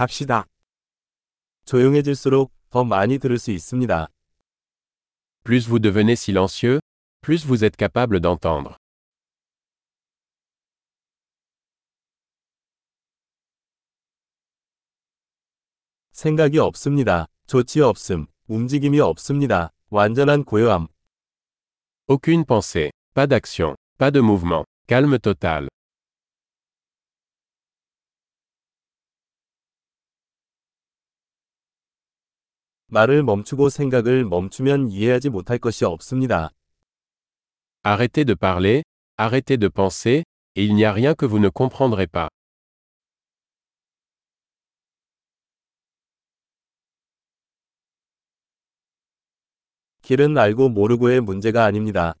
갑시다. 조용해질수록 더 많이 들을 수 있습니다. Plus vous devenez silencieux, plus vous êtes capable d'entendre. 생각이 없습니다. 조치 없음, 움직임이 없습니다. 완전한 고요함. Aucune pensée, pas d'action, pas de mouvement, calme total. 말을 멈추고 생각을 멈추면 이해하지 못할 것이 없습니다. Arrêtez de parler, arrêtez de penser, et il n'y a rien que vous ne comprendrez pas. 길은 알고 모르고의 문제가 아닙니다.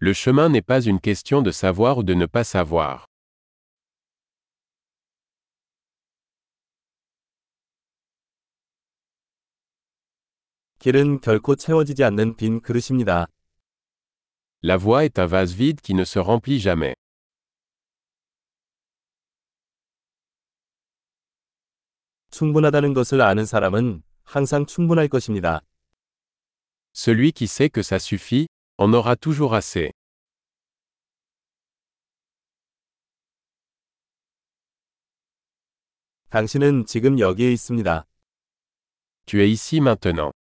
Le chemin n'est pas une question de savoir ou de ne pas savoir. 길은 결코 채워지지 않는 빈 그릇입니다. La voie est un vase vide qui ne se remplit jamais. 충분하다는 것을 아는 사람은 항상 충분할 것입니다. Celui qui sait que ça suffit, en aura toujours assez. 당신은 지금 여기에 있습니다. Tu es ici maintenant.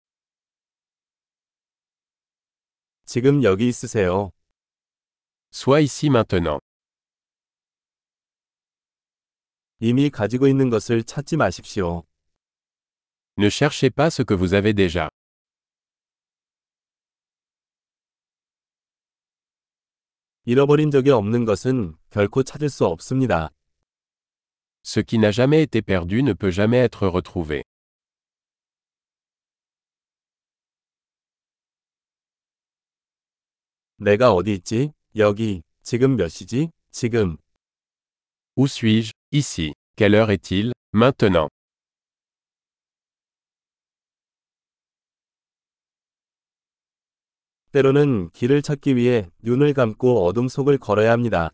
지금 여기 있으세요. Sois ici maintenant. 이미 가지고 있는 것을 찾지 마십시오. Ne cherchez pas ce que vous avez déjà. 잃어버린 적이 없는 것은 결코 찾을 수 없습니다. Ce qui n'a jamais été perdu ne peut jamais être retrouvé. 내가 어디 있지? 여기. 지금 몇 시지? 지금. Où suis-je Ici. Quelle heure est-il Maintenant. 때로는 길을 찾기 위해 눈을 감고 어둠 속을 걸어야 합니다.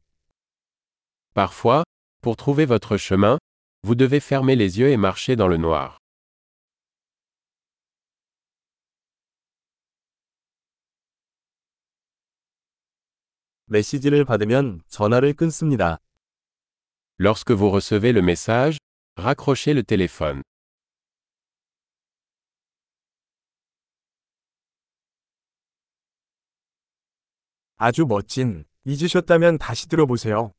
Parfois, pour trouver votre chemin, vous devez fermer les yeux et marcher dans le noir. 메시지를 받으면 전화를 끊습니다. Lorsque vous recevez le message, raccrochez le téléphone. 아주 멋진. 잊으셨다면 다시 들어보세요.